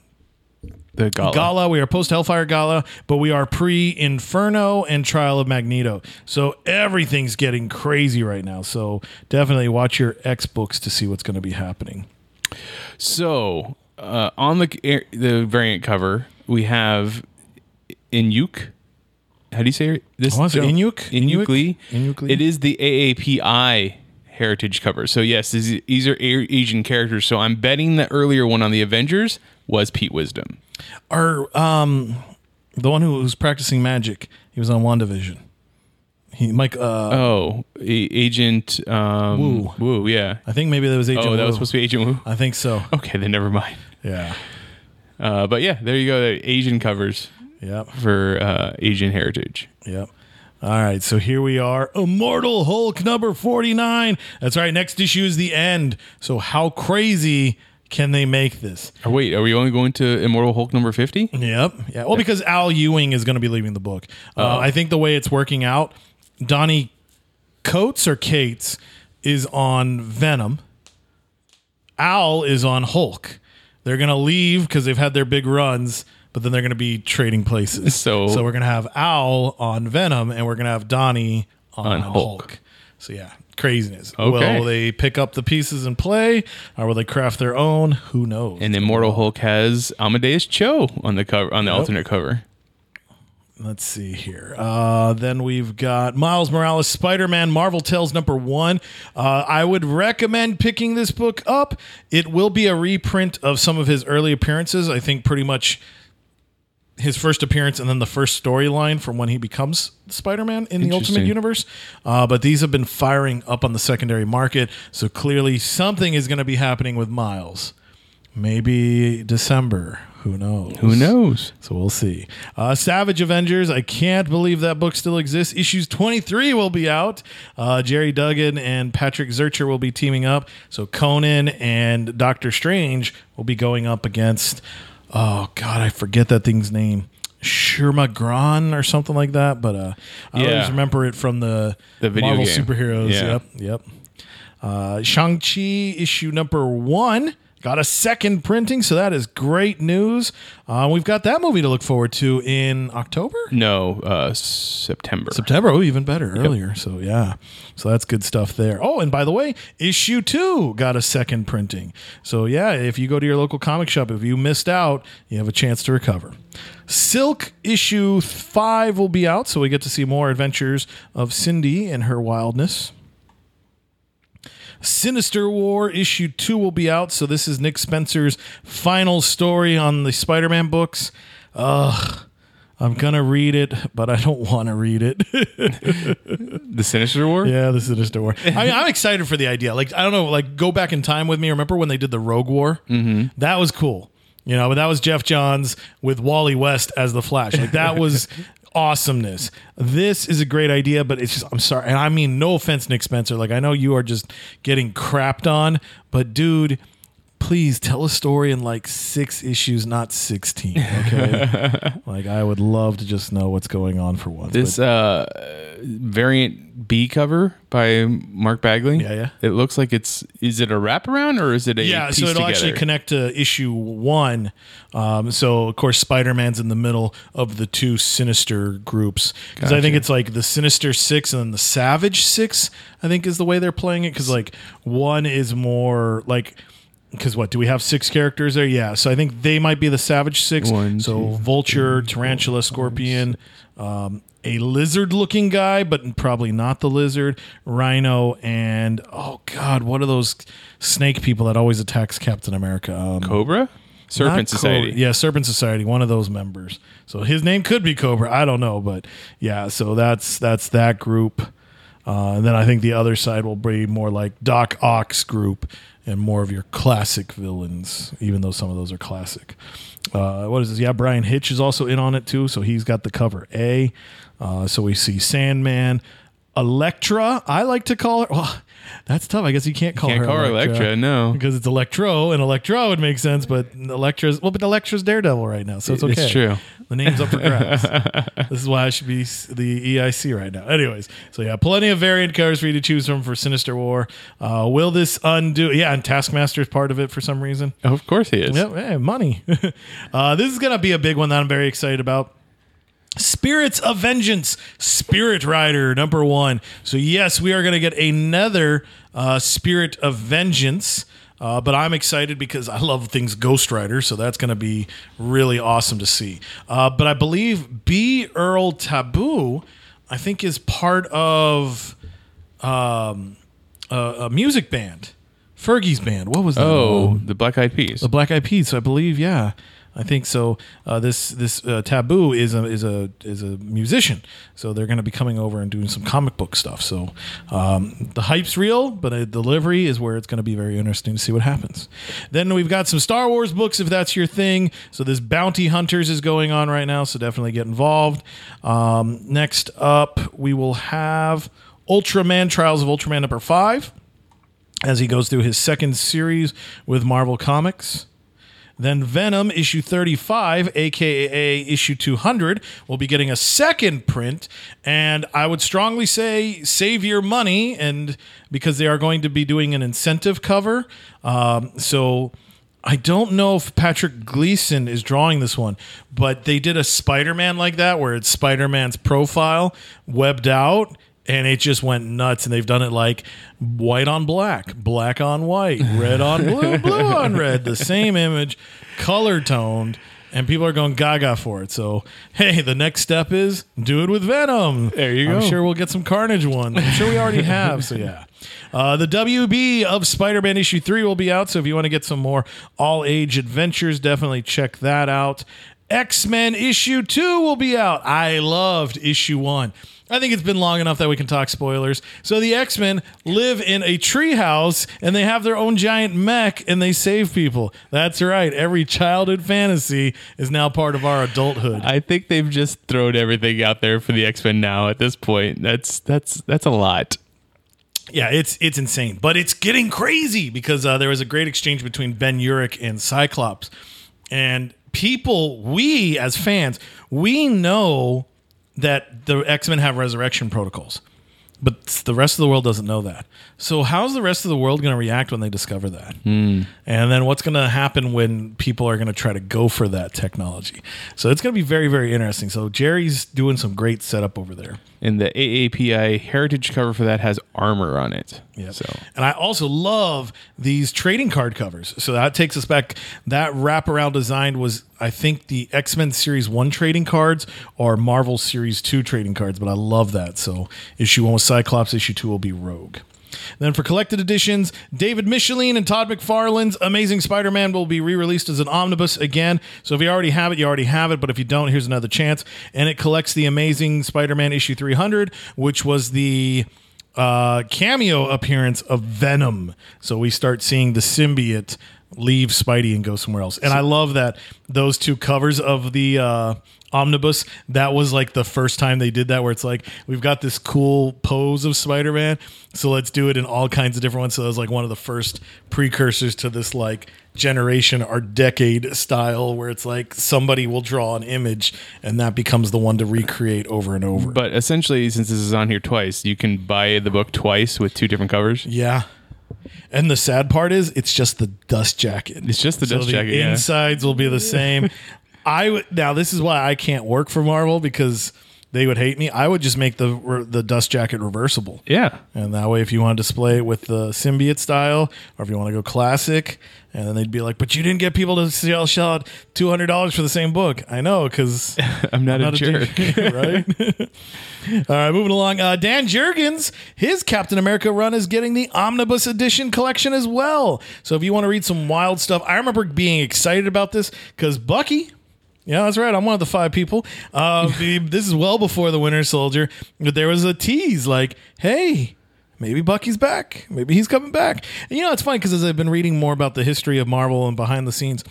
the gala. Gala. We are post Hellfire Gala, but we are pre Inferno and Trial of Magneto. So everything's getting crazy right now. So definitely watch your X books to see what's going to be happening. So uh, on the the variant cover, we have Inhyuk. How do you say this? Oh? Inuk? Inuk Inuk? Lee. Inuk Lee? It is the AAPI heritage cover. So yes, these, are Asian characters. So I'm betting the earlier one on the Avengers was Pete Wisdom. Or um, the one who was practicing magic, he was on WandaVision. He Mike. Uh, Oh, A- Agent um, Woo. Woo. Yeah. I think maybe that was Agent. Oh, that was supposed to be Agent Woo. I think so. Okay, then never mind. Yeah. Uh, but yeah, there you go. The Asian covers Yep. for uh, Asian heritage. Yep. All right, so here we are, Immortal Hulk number 49. That's right, next issue is the end. So how crazy can they make this? Or wait, are we only going to Immortal Hulk number 50? Yep. Yeah. Well, because Al Ewing is going to be leaving the book. Uh, I think the way it's working out, Donnie Coates or Cates is on Venom. Al is on Hulk. They're going to leave because they've had their big runs, but then they're going to be trading places. So- so we're going to have Owl on Venom and we're going to have Donnie on, On Hulk. Hulk. So yeah, craziness. Okay. Will they pick up the pieces and play, or will they craft their own? Who knows? And Immortal Hulk has Amadeus Cho on the cover on the alternate cover. Let's see here. Uh, then we've got Miles Morales, Spider Man, Marvel Tales number one. Uh, I would recommend picking this book up. It will be a reprint of some of his early appearances. I think pretty much his first appearance and then the first storyline from when he becomes Spider Man in the Ultimate Universe. Uh, but these have been firing up on the secondary market. So clearly something is going to be happening with Miles. Maybe December. Who knows? Who knows? So we'll see. Uh, Savage Avengers. I can't believe that book still exists. Issues 23 will be out. Uh, Gerry Duggan and Patrick Zircher will be teaming up. So Conan and Doctor Strange will be going up against, oh, God, I forget that thing's name. Shurma Gran or something like that. But uh, I Yeah. always remember it from the, The video Marvel game. superheroes. Yeah. Yep. Yep. Uh, Shang-Chi issue number one got a second printing, so that is great news. Uh, we've got that movie to look forward to in October. No, uh, September. September, oh, even better, earlier. So yeah, so that's good stuff there. Oh, and by the way, issue two got a second printing. So yeah, if you go to your local comic shop, if you missed out, you have a chance to recover. Silk issue five will be out, so we get to see more adventures of Cindy and her wildness. Sinister War issue two will be out. So this is Nick Spencer's final story on the Spider-Man books. Ugh. I'm gonna read it, but I don't want to read it. the Sinister War. yeah, the Sinister War. I mean, I'm excited for the idea. Like, I don't know, like go back in time with me. Remember when they did the Rogue War? Mm-hmm. That was cool. You know, but that was Geoff Johns with Wally West as the Flash. Like that was awesomeness. This is a great idea, but it's just I'm sorry, and I mean no offense, Nick Spencer. Like I know you are just getting crapped on, but dude. Please tell a story in like six issues, not sixteen. Okay, like I would love to just know what's going on for once. This uh, variant B cover by Mark Bagley. Yeah, yeah. It looks like it's. Is it a wraparound or is it a yeah, so it'll together? actually connect to issue one. Um, so of course, Spider Man's in the middle of the two Sinister groups because I think it's like the Sinister Six and then the Savage Six. I think is the way they're playing it because like one is more like. Because what do we have six characters there? Yeah, so I think they might be the Savage Six. One, so two, Vulture, Tarantula, Scorpion, um, a lizard-looking guy, but probably not the lizard. Rhino and oh god, what are those snake people that always attacks Captain America? Um, Cobra, Serpent Society. Cobra- Yeah, Serpent Society, one of those members. So his name could be Cobra. I don't know, but yeah. So that's that's that group, uh, and then I think the other side will be more like Doc Ock's group and more of your classic villains, even though some of those are classic. Uh, what is this? Yeah, Bryan Hitch is also in on it too, so he's got the cover A. Uh, so we see Sandman. Electra. I like to call her. Well, that's tough. I guess you can't call Can't her call her Electra, Electra, no. because it's Electro, and Electro would make sense. But Electra's well, but Elektra's Daredevil right now, so it's okay. It's true. The name's up for grabs. this is why I should be the EIC right now. Anyways, so yeah, plenty of variant covers for you to choose from for Sinister War. Uh, will this undo? Yeah, and Taskmaster is part of it for some reason. Of course he is. Yep, hey, money. uh, this is gonna be a big one that I'm very excited about. Spirits of Vengeance, Spirit Rider, number one. So, yes, we are going to get another uh, Spirit of Vengeance, uh, but I'm excited because I love things Ghost Rider, so that's going to be really awesome to see. Uh, but I believe B. Earl Taboo, I think, is part of um, a, a music band, Fergie's band. What was that? Oh, the Black Eyed Peas. The Black Eyed Peas, I believe. Yeah, I think so. Uh, this this uh, Taboo is a is a is a musician, so they're going to be coming over and doing some comic book stuff. So um, the hype's real, but uh, delivery is where it's going to be very interesting to see what happens. Then we've got some Star Wars books if that's your thing. So this Bounty Hunters is going on right now, so definitely get involved. Um, next up, we will have Ultraman Trials of Ultraman number five as he goes through his second series with Marvel Comics. Then Venom issue 35, aka issue 200, will be getting a second print. And I would strongly say save your money, and because they are going to be doing an incentive cover. Um, so I don't know if Patrick Gleason is drawing this one, but they did a Spider Man like that where it's Spider Man's profile webbed out and it just went nuts. And they've done it like white on black, black on white, red on blue, blue on red, the same image, color toned. And people are going gaga for it. So, hey, the next step is do it with Venom. There you go I'm sure we'll get some Carnage one. I'm sure we already have. So, yeah. Uh, the WB of Spider Man issue 3 will be out. So, if you want to get some more all age adventures, definitely check that out. X Men issue 2 will be out. I loved issue 1. I think it's been long enough that we can talk spoilers. So the X Men live in a treehouse and they have their own giant mech and they save people. That's right. Every childhood fantasy is now part of our adulthood. I think they've just thrown everything out there for the X Men now. At this point, that's that's that's a lot. Yeah, it's it's insane, but it's getting crazy because uh, there was a great exchange between Ben Urich and Cyclops, and people, we as fans, we know that the X Men have resurrection protocols, but the rest of the world doesn't know that. So how's the rest of the world going to react when they discover that? Hmm. And then what's going to happen when people are going to try to go for that technology? So it's going to be very very interesting. So Gerry's doing some great setup over there. And the AAPI heritage cover for that has armor on it. Yep. So And I also love these trading card covers. So that takes us back. That wraparound design was, I think, the X Men Series 1 trading cards are Marvel Series 2 trading cards, but I love that. So issue 1 was Cyclops, issue 2 will be Rogue. Then for collected editions, David Michelinie and Todd McFarlane's Amazing Spider-Man will be re-released as an omnibus again. So if you already have it, you already have it. But if you don't, here's another chance. And it collects the Amazing Spider-Man issue 300, which was the uh, cameo appearance of Venom. So we start seeing the symbiote leave Spidey and go somewhere else. And I love that those two covers of the uh, omnibus, that was like the first time they did that, where it's like, we've got this cool pose of Spider Man. So let's do it in all kinds of different ones. So that was like one of the first precursors to this like generation or decade style where it's like somebody will draw an image and that becomes the one to recreate over and over. But essentially, since this is on here twice, you can buy the book twice with two different covers. Yeah. And the sad part is, it's just the dust jacket. It's just the so dust the jacket, yeah. insides will be the same. I would now. This is why I can't work for Marvel because they would hate me. I would just make the the dust jacket reversible. Yeah. And that way, if you want to display it with the symbiote style, or if you want to go classic, and then they'd be like, "But you didn't get people to sell, shell out two hundred dollars for the same book." I know because I'm not, not a jerk. right? All right, moving along. Uh, Dan Jurgens, his Captain America run is getting the Omnibus Edition collection as well. So if you want to read some wild stuff, I remember being excited about this because Bucky. Yeah, that's right. I'm one of the five people. Uh, this is well before the Winter Soldier, but there was a tease like, "Hey, maybe Bucky's back. Maybe he's coming back." And you know, it's funny because as I've been reading more about the history of Marvel and behind the scenes,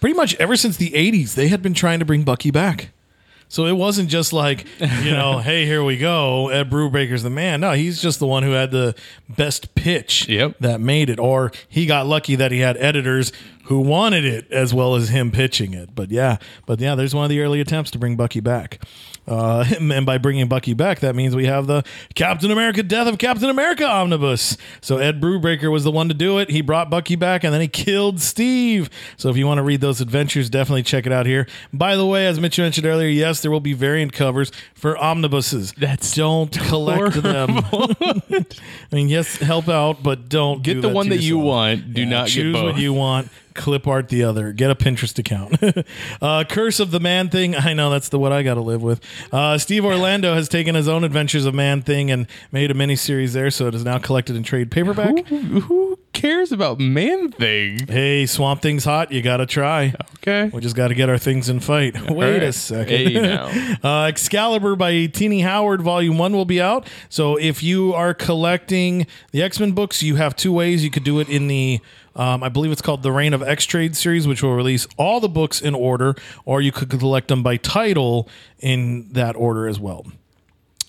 pretty much ever since the 80s, they had been trying to bring Bucky back. So it wasn't just like, you know, hey, here we go. Ed Brubaker's the man. No, he's just the one who had the best pitch Yep. that made it. Or he got lucky that he had editors who wanted it as well as him pitching it. But yeah, but yeah, there's one of the early attempts to bring Bucky back. Uh, and by bringing Bucky back, that means we have the Captain America Death of Captain America omnibus. So Ed Brubaker was the one to do it. He brought Bucky back and then he killed Steve. So if you want to read those adventures, definitely check it out here. By the way, as Mitch mentioned earlier, yes, there will be variant covers for omnibuses. That's don't collect them. I mean, yes, help out, but don't Get do the that one that you want. Do not get choose what you want. Clip art the other. Get a Pinterest account. uh, Curse of the Man Thing. I know that's the what I got to live with. Uh, Steve Orlando has taken his own Adventures of Man Thing and made a mini series there, so it is now collected in trade paperback. Who, who cares about Man Thing? Hey, Swamp Thing's hot. You got to try. Okay. We just got to get our things in fight. Wait a second. Hey, now. uh, Excalibur by Tini Howard, Volume 1 will be out. So if you are collecting the X Men books, you have two ways. You could do it in the, um, I believe it's called the Reign of X Trade series, which will release all the books in order, or you could collect them by title in that order as well.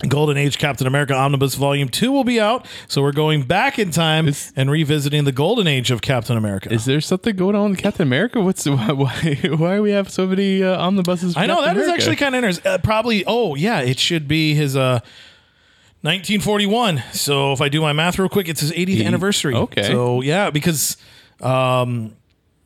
Golden Age Captain America Omnibus Volume 2 will be out. So we're going back in time Is- and revisiting the Golden Age of Captain America. Is there something going on with Captain America? What's why why, why do we have so many uh, omnibuses? I know Captain that is America? actually kind of interesting. Uh, probably. Oh yeah, it should be his uh, 1941. So if I do my math real quick, it's his 80th Eighty- anniversary. okay. So yeah, because um,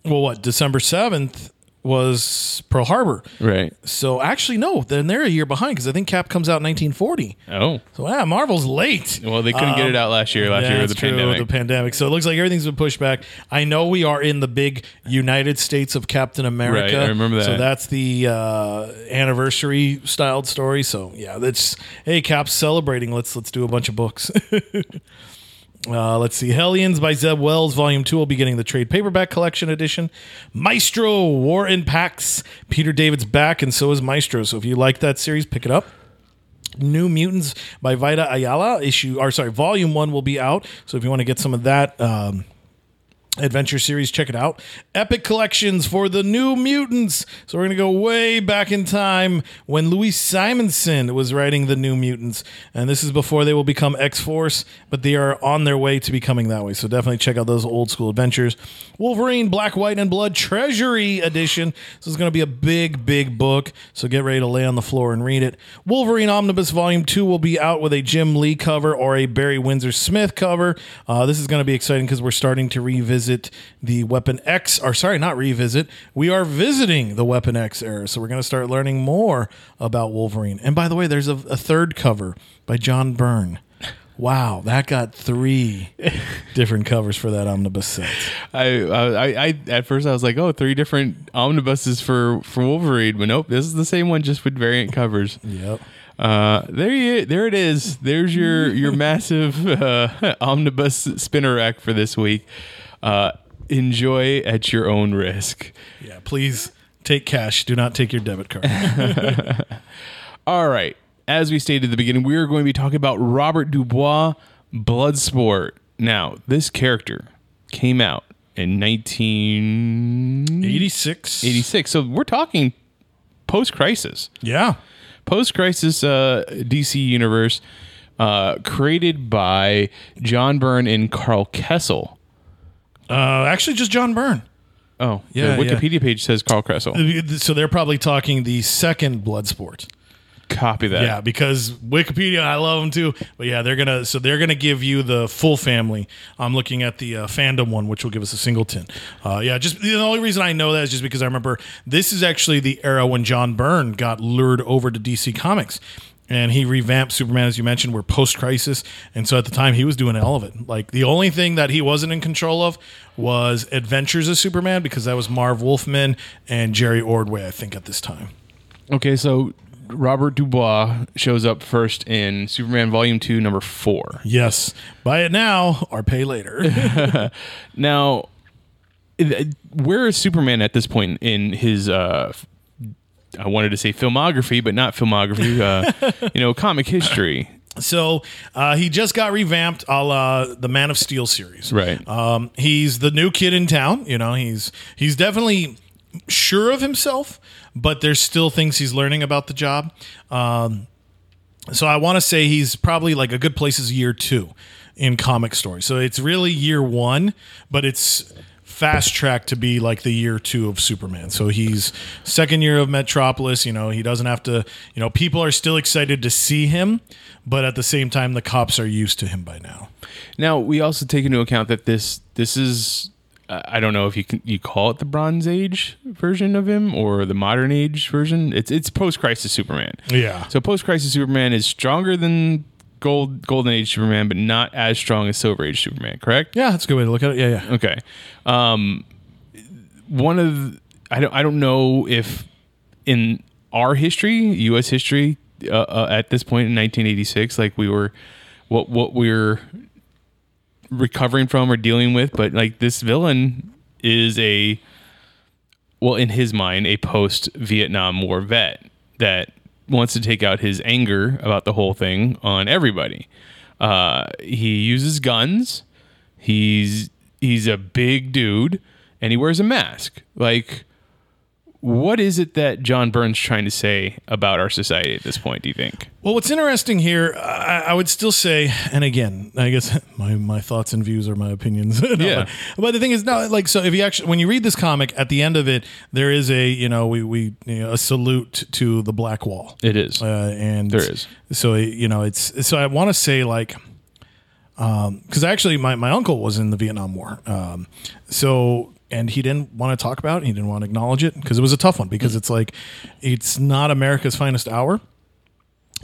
well, what December 7th was Pearl Harbor. right. So actually, no, then they're a year behind because I think Cap comes out in 1940. Oh, So yeah, Marvel's late. well, they couldn't get it out last year. Last year with the true, pandemic. The pandemic. So it looks like everything's been pushed back. I know we are in the big United States of Captain America. Right, I remember that. So that's the uh, anniversary styled story. So yeah, that's hey Cap's celebrating. Let's let's do a bunch of books. Uh, let's see. Hellions by Zeb Wells, Volume 2 will be getting the trade paperback collection edition. Maestro, War and Pax. Peter David's back, and so is Maestro. So if you like that series, pick it up. New Mutants by Vita Ayala issue, or sorry, volume one will be out. So if you want to get some of that um, adventure series, check it out. Epic collections for the New Mutants. So we're gonna go way back in time when Louise Simonson was writing the New Mutants, and this is before they will become X Force, but they are on their way to becoming that way. So definitely check out those old school adventures. Wolverine Black, White, and Blood Treasury Edition. This is gonna be a big, big book. So get ready to lay on the floor and read it. Wolverine Omnibus Volume Two will be out with a Jim Lee cover or a Barry Windsor Smith cover. Uh, this is going to be exciting because we're starting to revisit the Weapon X, or sorry, not revisit. We are visiting the Weapon X era, so we're going to start learning more about Wolverine. And by the way, there's a, a third cover by John Byrne. Wow, that got three different covers for that omnibus set. I, I, I, at first I was like, oh, three different omnibuses for for Wolverine, but nope, this is the same one, just with variant covers. Yep. Uh, there you, there it is. There's your your massive uh, omnibus spinner rack for this week. Uh, enjoy at your own risk. Yeah, please take cash. Do not take your debit card. All right. As we stated at the beginning, we are going to be talking about Robert Dubois, Bloodsport. Now, this character came out in 1986. 86. So we're talking post crisis. Yeah. Post crisis uh, DC universe uh, created by John Byrne and Karl Kesel. Uh, actually, just John Byrne. Oh, Yeah, the. Wikipedia page says Karl Kesel. So they're probably talking the second Bloodsport. Copy that. Yeah, because Wikipedia, I love them too. But yeah, they're gonna so they're gonna give you the full family. I'm looking at the uh, fandom one, which will give us a singleton. Uh, yeah, just the only reason I know that is just because I remember this is actually the era when John Byrne got lured over to DC Comics. And he revamped Superman, as you mentioned, we're post crisis. And so at the time, he was doing all of it. Like the only thing that he wasn't in control of was Adventures of Superman, because that was Marv Wolfman and Jerry Ordway, I think, at this time. Okay, so Robert Dubois shows up first in Superman Volume 2, number 4. Yes. Buy it now or pay later. Now, where is Superman at this point in his? Uh, I wanted to say filmography, but not filmography. Uh, you know, comic history. so uh, he just got revamped a la the Man of Steel series. Right. Um, he's the new kid in town. You know, he's he's definitely sure of himself, but there's still things he's learning about the job. Um, so I want to say he's probably like a good place is year two in comic story. So it's really year one, but it's fast track to be like the year two of Superman. So he's second year of Metropolis. You know, he doesn't have to. You know, people are still excited to see him, but at the same time, the cops are used to him by now. Now we also take into account that this this is uh, I don't know if you can you call it the Bronze Age version of him or the modern age version. It's it's post crisis Superman. Yeah. So post crisis Superman is stronger than gold golden age Superman, but not as strong as Silver Age Superman. Correct? Yeah, that's a good way to look at it. Yeah, yeah. Okay. Um, one of I don't I don't know if in our history, U.S. history, uh, uh, at this point in 1986, like we were what what we're recovering from or dealing with, but like this villain is a well in his mind a post Vietnam War vet that wants to take out his anger about the whole thing on everybody. Uh, he uses guns. He's he's a big dude and he wears a mask. Like what is it that John Byrne's trying to say about our society at this point, do you think? Well, what's interesting here, I, I would still say, and again, I guess my, my thoughts and views are my opinions. No, Yeah. But, but the thing is, no, like, so if you actually, when you read this comic, at the end of it, there is a, you know, we, we, you know, a salute to the Black Wall. It is. Uh, and There is. So, you know, it's, so I want to say, like, because actually my, my uncle was in the Vietnam War. Um, so, and he didn't want to talk about it. He didn't want to acknowledge it because it was a tough one because mm-hmm. it's like, it's not America's finest hour.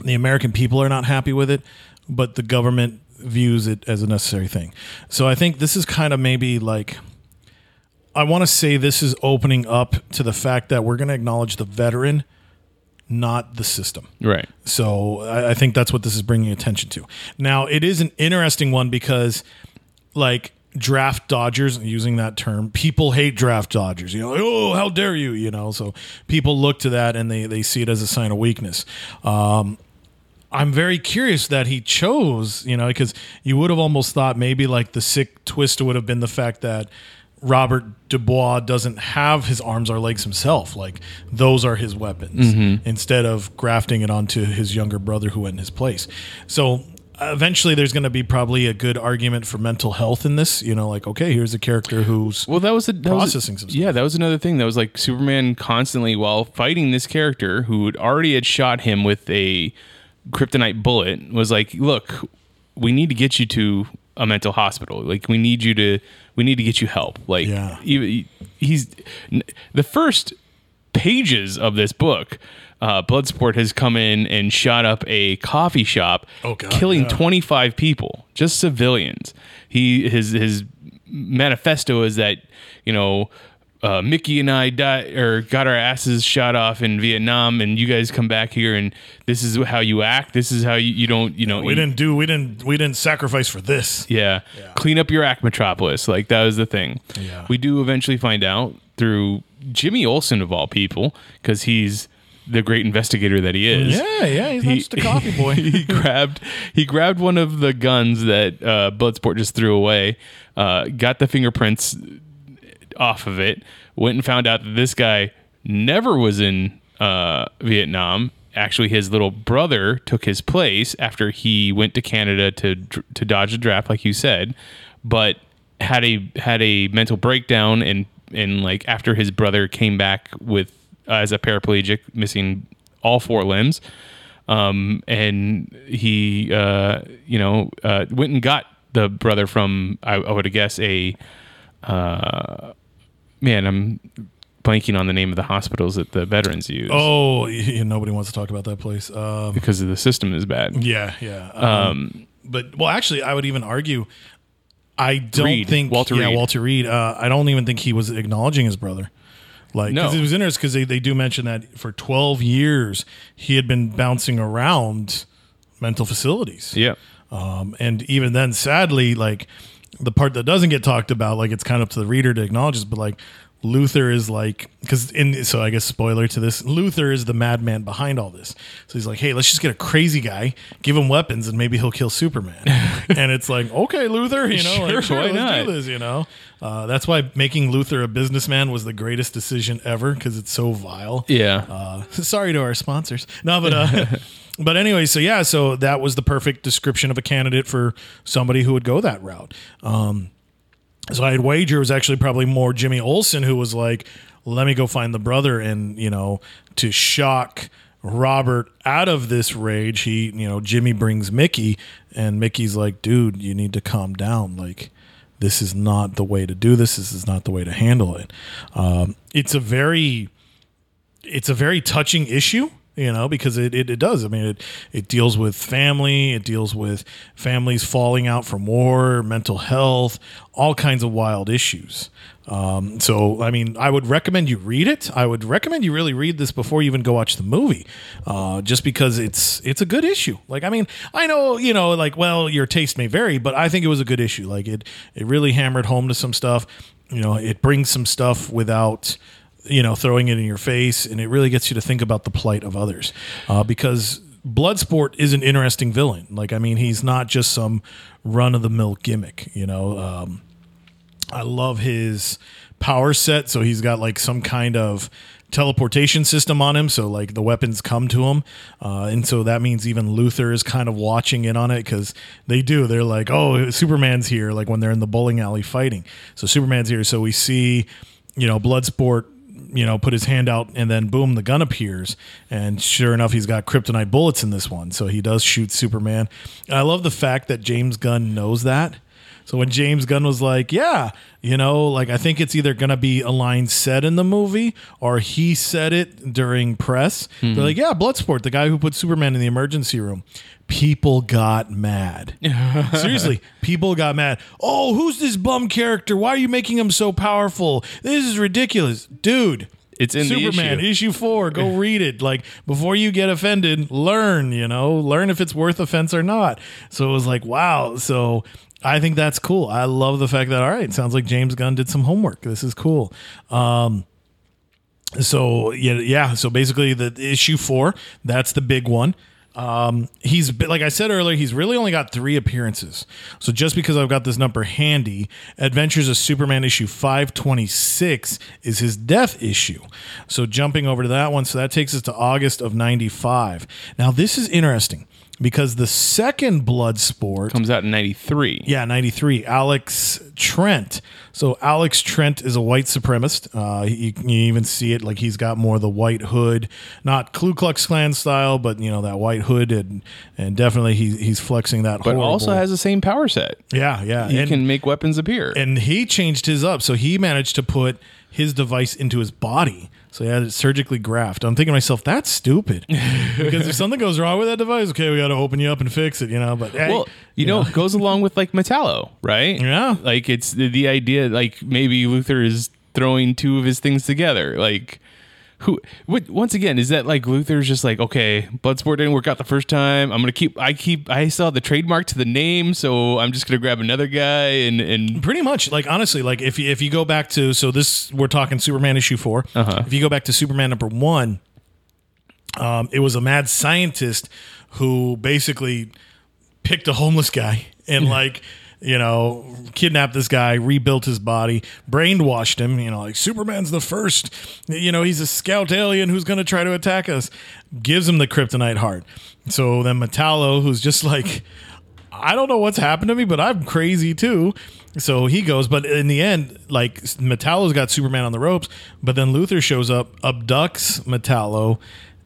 The American people are not happy with it, but the government views it as a necessary thing. So I think this is kind of maybe like, I want to say this is opening up to the fact that we're going to acknowledge the veteran, not the system. Right. So I, I think that's what this is bringing attention to. Now it is an interesting one because, like draft dodgers, using that term, people hate draft dodgers. You know, oh how dare you? You know, so people look to that and they they see it as a sign of weakness. Um, I'm very curious that he chose, you know, because you would have almost thought maybe like the sick twist would have been the fact that Robert Dubois doesn't have his arms or legs himself. Like those are his weapons instead of grafting it onto his younger brother who went in his place. So eventually there's going to be probably a good argument for mental health in this. You know, like, okay, here's a character who's. Well, that was a, that Processing was some a. Yeah, that was another thing. That was like Superman constantly while fighting this character who had already had shot him with a kryptonite bullet was like, "Look, we need to get you to a mental hospital. Like we need you to we need to get you help." Like Yeah. he- he's the first pages of this book uh, Bloodsport has come in and shot up a coffee shop, Oh, God, killing yeah. 25 people, just civilians. He his his manifesto is that you know uh, Mickey and I died or got our asses shot off in Vietnam, and you guys come back here, and this is how you act. This is how you, you don't you know We you- didn't do. We didn't. We didn't sacrifice for this. yeah. Clean up your act, Metropolis. Like that was the thing. Yeah. We do eventually find out through Jimmy Olsen of all people, because he's the great investigator that he is. Yeah, yeah. He's not just a coffee boy. he grabbed he grabbed one of the guns that uh, Bloodsport just threw away, uh, got the fingerprints off of it, went and found out that this guy never was in uh, Vietnam. Actually, his little brother took his place after he went to Canada to to dodge a draft, like you said, but had a had a mental breakdown and and like after his brother came back with uh, as a paraplegic, missing all four limbs, um, and he uh, you know uh, went and got the brother from I, I would guess a uh, man I'm blanking on the name of the hospitals that the veterans use Oh, yeah, nobody wants to talk about that place. Um, because the system is bad. yeah, yeah. Um, but well, actually, I would even argue. I don't Reed, think Walter yeah, Reed. Walter Reed. Uh, I don't even think he was acknowledging his brother. Like, No. because it was interesting because they, they do mention that for 12 years he had been bouncing around mental facilities. Yeah. Um, and even then, sadly, like the part that doesn't get talked about, like it's kind of up to the reader to acknowledge this, but like Luther is like because in so I guess spoiler to this Luther is the madman behind all this so he's like hey let's just get a crazy guy give him weapons and maybe he'll kill Superman and it's like okay Luther you know Sure, like, sure why let's not? do this you know uh, that's why making Luther a businessman was the greatest decision ever because it's so vile Yeah. uh, sorry to our sponsors. No, but uh, but anyway, so yeah, so that was the perfect description of a candidate for somebody who would go that route. Um, so I'd wager it was actually probably more Jimmy Olsen who was like, "Let me go find the brother," and you know, to shock. Robert out of this rage, he, you know, Jimmy brings Mickey, and Mickey's like, dude, you need to calm down. Like, this is not the way to do this. This is not the way to handle it. Um, it's a very, it's a very touching issue you know because it, it, it does. I mean it, it deals with family it deals with families falling out from war mental health all kinds of wild issues. Um, so i mean i would recommend you read it. I would recommend you really read this before you even go watch the movie uh, just because it's it's a good issue. Like i mean i know you know like well your taste may vary but i think it was a good issue. Like it it really hammered home to some stuff. You know it brings some stuff without you know, throwing it in your face, and it really gets you to think about the plight of others. Uh, because Bloodsport is an interesting villain. Like, I mean, he's not just some run of the mill gimmick. You know, um, I love his power set. So he's got like some kind of teleportation system on him. So like the weapons come to him. Uh, and so that means even Luther is kind of watching in on it because they do. They're like, oh, Superman's here, like when they're in the bowling alley fighting. So Superman's here. So we see, you know, Bloodsport you know, put his hand out and then boom, the gun appears. And sure enough, he's got kryptonite bullets in this one. So he does shoot Superman. And I love the fact that James Gunn knows that. So when James Gunn was like, yeah, you know, like I think it's either going to be a line said in the movie or he said it during press. They're hmm. like, yeah, Bloodsport, the guy who put Superman in the emergency room. People got mad. Seriously, people got mad. Oh, who's this bum character? Why are you making him so powerful? This is ridiculous. Dude, It's in the Superman issue. issue four. Go read it. Like before you get offended, learn. You know, learn if it's worth offense or not. So it was like, wow. So I think that's cool. I love the fact that all right, sounds like James Gunn did some homework. This is cool. Um, so yeah, yeah. So basically, the issue four, that's the big one. Um, he's like I said earlier, he's really only got three appearances. So just because I've got this number handy, Adventures of Superman issue five twenty six is his death issue. So jumping over to that one, so that takes us to August of ninety five. Now this is interesting because the second Bloodsport Comes out in 93. yeah, 93. Alex Trent. So Alex Trent is a white supremacist. Uh, you, you even see it like he's got more of the white hood, not Ku Klux Klan style, but you know that white hood, and and definitely he, he's flexing that. But horrible- also has the same power set. yeah, yeah, He and, can make weapons appear. and he changed his up, so he managed to put his device into his body. So he had it surgically grafted. I'm thinking to myself, that's stupid. because if something goes wrong with that device, okay, we got to open you up and fix it, you know. But hey, well, you know, it goes along with like Metallo, right? Yeah. Like it's the, the idea, like maybe Luther is throwing two of his things together. Like, who? What? Once again, is that like Luther's just like, okay, Bloodsport didn't work out the first time. I'm gonna keep. I keep. I saw the trademark to the name, so I'm just gonna grab another guy and and Pretty much, like honestly, like if you, if you go back to so this we're talking Superman issue 4 Uh-huh. If you go back to Superman number one, um, it was a mad scientist who basically picked a homeless guy and like you know kidnapped this guy, rebuilt his body, brainwashed him. You know, like Superman's the first. You know, he's a scout alien who's going to try to attack us. Gives him the kryptonite heart. So then Metallo, who's just like. I don't know what's happened to me, but I'm crazy too. So he goes, but in the end, like Metallo's got Superman on the ropes, but then Luther shows up, abducts Metallo,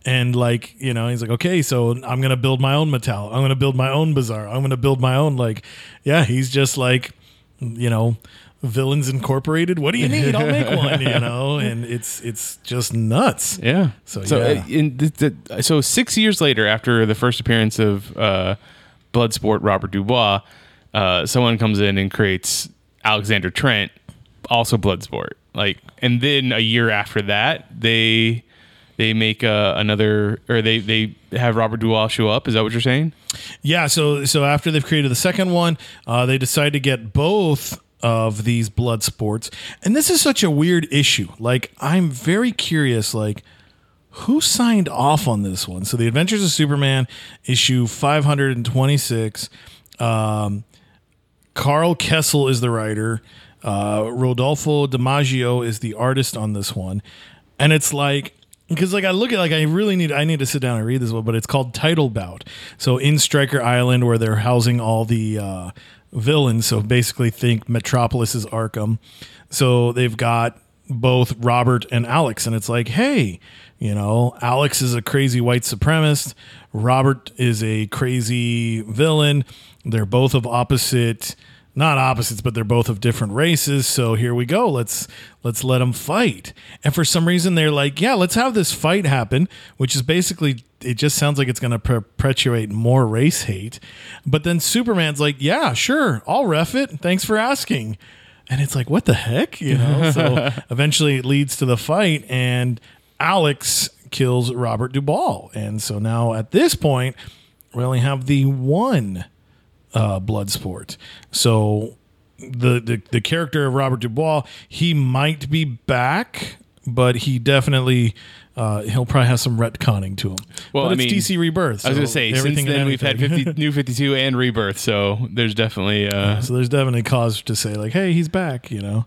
and like you know, he's like, okay, so I'm gonna build my own Metallo. I'm gonna build my own Bazaar. I'm gonna build my own like, yeah, he's just like, you know. Villains Incorporated. What do you need? I'll make one. You know, and it's it's just nuts. yeah. So, so yeah. uh, in the, the, so six years later, after the first appearance of uh, Bloodsport, Robert Dubois, uh, someone comes in and creates Alexander Trent, also Bloodsport. Like, and then a year after that, they they make uh, another, or they they have Robert Dubois show up. Is that what you're saying? Yeah, so so after they've created the second one, uh, they decide to get both of these blood sports. And this is such a weird issue. Like, I'm very curious, like, who signed off on this one? So, The Adventures of Superman, issue 526. Um, Karl Kesel is the writer. Uh, Rodolfo Damaggio is the artist on this one, and it's like because like I look at like I really need I need to sit down and read this one, but it's called Title Bout. So in Stryker Island, where they're housing all the uh, villains, so basically think Metropolis is Arkham. So they've got both Robert and Alex, and it's like, hey, you know, Alex is a crazy white supremacist. Robert is a crazy villain. They're both of opposite not opposites, but they're both of different races. So here we go. Let's let's let them fight. And for some reason, they're like, yeah, let's have this fight happen, which is basically it. Just sounds like it's going to perpetuate more race hate. But then Superman's like, yeah, sure, I'll ref it. Thanks for asking. And it's like, what the heck, you know? So eventually, it leads to the fight, and Alex kills Robert Duvall. And so now at this point, we only have the one uh, blood sport. So the, the the character of Robert Dubois, he might be back, but he definitely uh, he'll probably have some retconning to him. Well, but I it's mean, DC Rebirth. I was gonna say since then we've had 50, new 52 and rebirth, so there's definitely uh, so there's definitely cause to say like, hey, he's back. You know.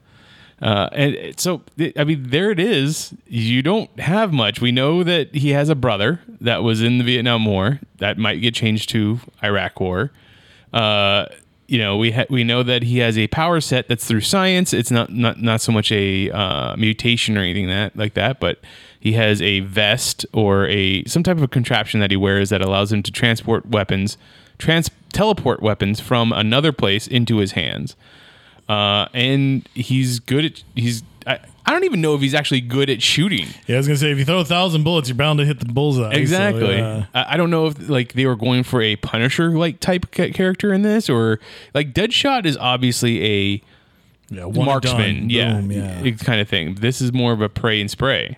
Uh, and so, I mean, there it is. You don't have much. We know that he has a brother that was in the Vietnam War. That might get changed to Iraq War. Uh, you know, we ha- we know that he has a power set that's through science. It's not not not so much a uh, mutation or anything that like that, but he has a vest or a some type of a contraption that he wears that allows him to transport weapons, trans teleport weapons from another place into his hands uh, and he's good at he's I, don't even know if he's actually good at shooting Yeah, I was gonna say if you throw a thousand bullets, you're bound to hit the bullseye. So, exactly yeah. I, I don't know if like they were going for a punisher like type character in this or like deadshot is obviously a yeah, marksman done. yeah, Boom, yeah. kind of thing this is more of a pray and spray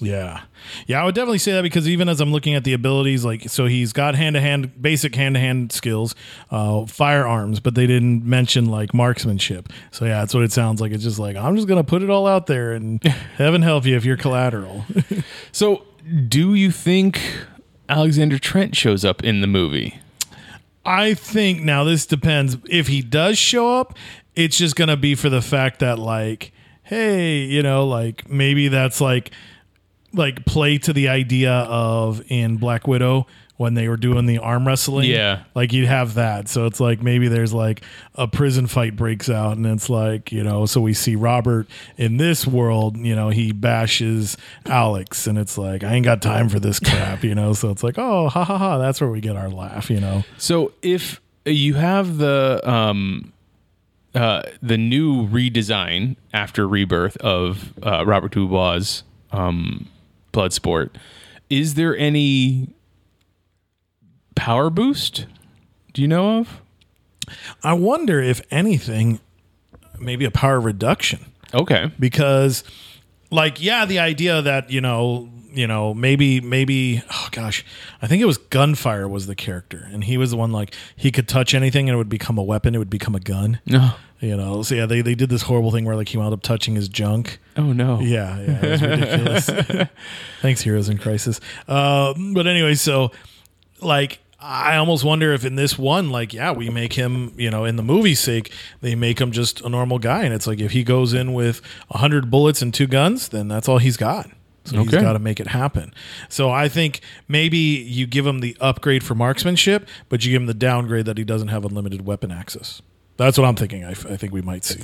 Yeah. Yeah, I would definitely say that because even as I'm looking at the abilities, like, so he's got hand to hand, basic hand to hand skills, uh, firearms, but they didn't mention like marksmanship. So, yeah, that's what it sounds like. It's just like, I'm just going to put it all out there and heaven help you if you're collateral. so do you think alexander trent shows up in the movie I think now this depends. If he does show up, it's just going to be for the fact that, like, hey, you know, like maybe that's like, like play to the idea of in Black Widow when they were doing the arm wrestling. Yeah. Like you'd have that. So it's like maybe there's like a prison fight breaks out and it's like, you know, so we see Robert in this world, you know, he bashes Alex and it's like, I ain't got time for this crap, you know? So it's like, oh, ha ha ha. That's where we get our laugh, you know? So if you have the um uh the new redesign after rebirth of uh, Robert Dubois' um Bloodsport, is there any power boost? Do you know of? I wonder if anything, maybe a power reduction Okay. because, like, yeah, the idea that you know, you know, maybe, maybe, oh gosh, I think it was Gunfire was the character, and he was the one like he could touch anything and it would become a weapon. It would become a gun. No. You know, so yeah, they they did this horrible thing where like he wound up touching his junk. Oh no. Yeah, yeah, it was ridiculous. Thanks, Heroes in Crisis. Uh, but anyway, so like I almost wonder if in this one, like, yeah, we make him, you know, in the movie's sake, they make him just a normal guy, and it's like if he goes in with hundred bullets and two guns, then that's all he's got. So he's Okay. got to make it happen. So I think maybe you give him the upgrade for marksmanship, but you give him the downgrade that he doesn't have unlimited weapon access. That's what I'm thinking. I, I think we might see.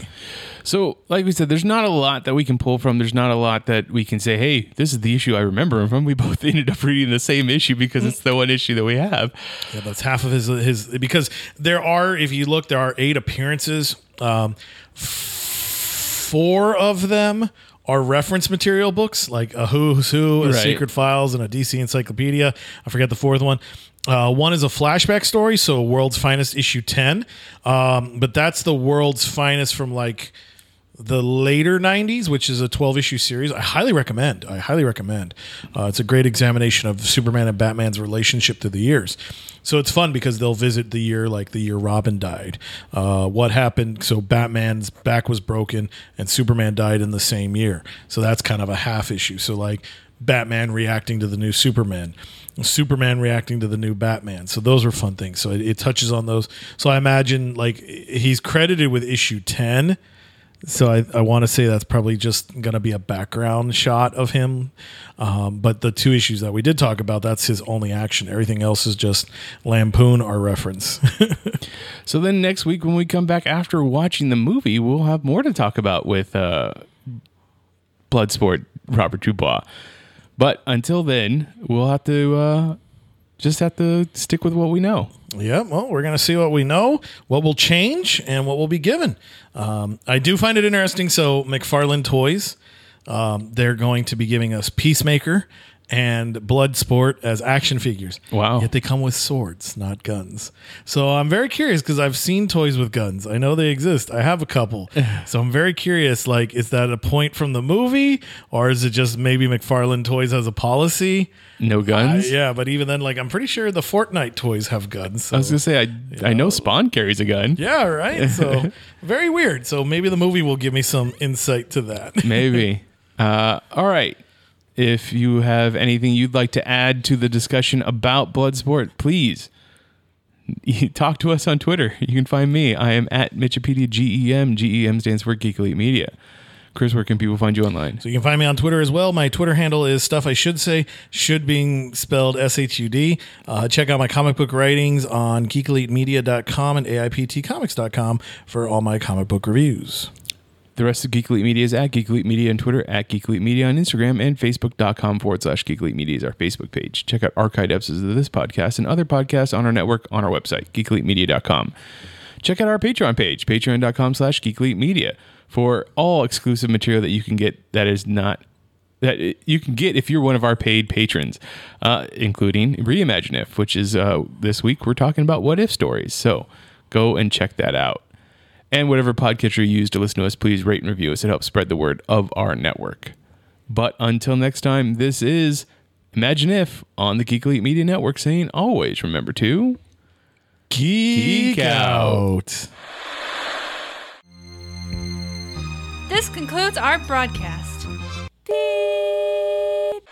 So, like we said, there's not a lot that we can pull from. There's not a lot that we can say, hey, this is the issue I remember him from. We both ended up reading the same issue because it's the one issue that we have. Yeah, that's half of his his because there are, if you look, there are eight appearances. Um, f- four of them are reference material books, like a Who's Who, a Right. Secret Files, and a DC Encyclopedia. I forget the fourth one. Uh, one is a flashback story, so World's Finest issue ten, um, but that's the World's Finest from like the later 90s, which is a 12 issue series. I highly recommend. I highly recommend. Uh, it's a great examination of Superman and Batman's relationship through the years. So it's fun because they'll visit the year like the year Robin died. Uh, what happened? So Batman's back was broken and Superman died in the same year. So that's kind of a half issue. So like Batman reacting to the new Superman. Superman reacting to the new Batman. So those were fun things. So it, it touches on those. So I imagine like he's credited with issue 10 so I, I want to say that's probably just going to be a background shot of him. Um, but the two issues that we did talk about, that's his only action. Everything else is just lampoon or reference. So then next week when we come back after watching the movie, we'll have more to talk about with uh, Bloodsport Robert Dubois. But until then, we'll have to uh, just have to stick with what we know. yeah, well, we're going to see what we know, what will change, and what will be given. Um, I do find it interesting. So, McFarlane Toys, um, they're going to be giving us Peacemaker and blood sport as action figures. Wow. Yet they come with swords, not guns. So I'm very curious because I've seen toys with guns. I know they exist. I have a couple. so I'm very curious. Like, is that a point from the movie, or is it just maybe McFarlane Toys has a policy? No Uh, guns. yeah, but even then, like, I'm pretty sure the Fortnite toys have guns. So. I was gonna say I I know Spawn carries a gun. yeah, right. So very weird. So maybe the movie will give me some insight to that. Maybe. Uh, all right. If you have anything you'd like to add to the discussion about Bloodsport, please talk to us on Twitter. You can find me. I am at Mitchipedia GEM. GEM stands for Geek Elite Media. Chris, where can people find you online? So you can find me on Twitter as well. My Twitter handle is stuff I should say, should being spelled S H U D. Uh, check out my comic book writings on geekelitemedia.com and AIPTcomics.com for all my comic book reviews. The rest of Geek Media is at Geek Media on Twitter, at Geek Media on Instagram, and Facebook.com forward slash Geek Media is our Facebook page. Check out archived episodes of this podcast and other podcasts on our network on our website, geekelitemedia.com. Check out our Patreon page, patreon.com slash Geek Media, for all exclusive material that you can get that is not that you can get if you're one of our paid patrons, uh, including Reimagine If, which is uh, this week we're talking about what if stories. So go and check that out. And whatever podcatcher you use to listen to us, please rate and review us. It helps spread the word of our network. But until next time, this is Imagine If on the Geek Elite Media Network saying always remember to geek, out. out. This concludes our broadcast. Beep.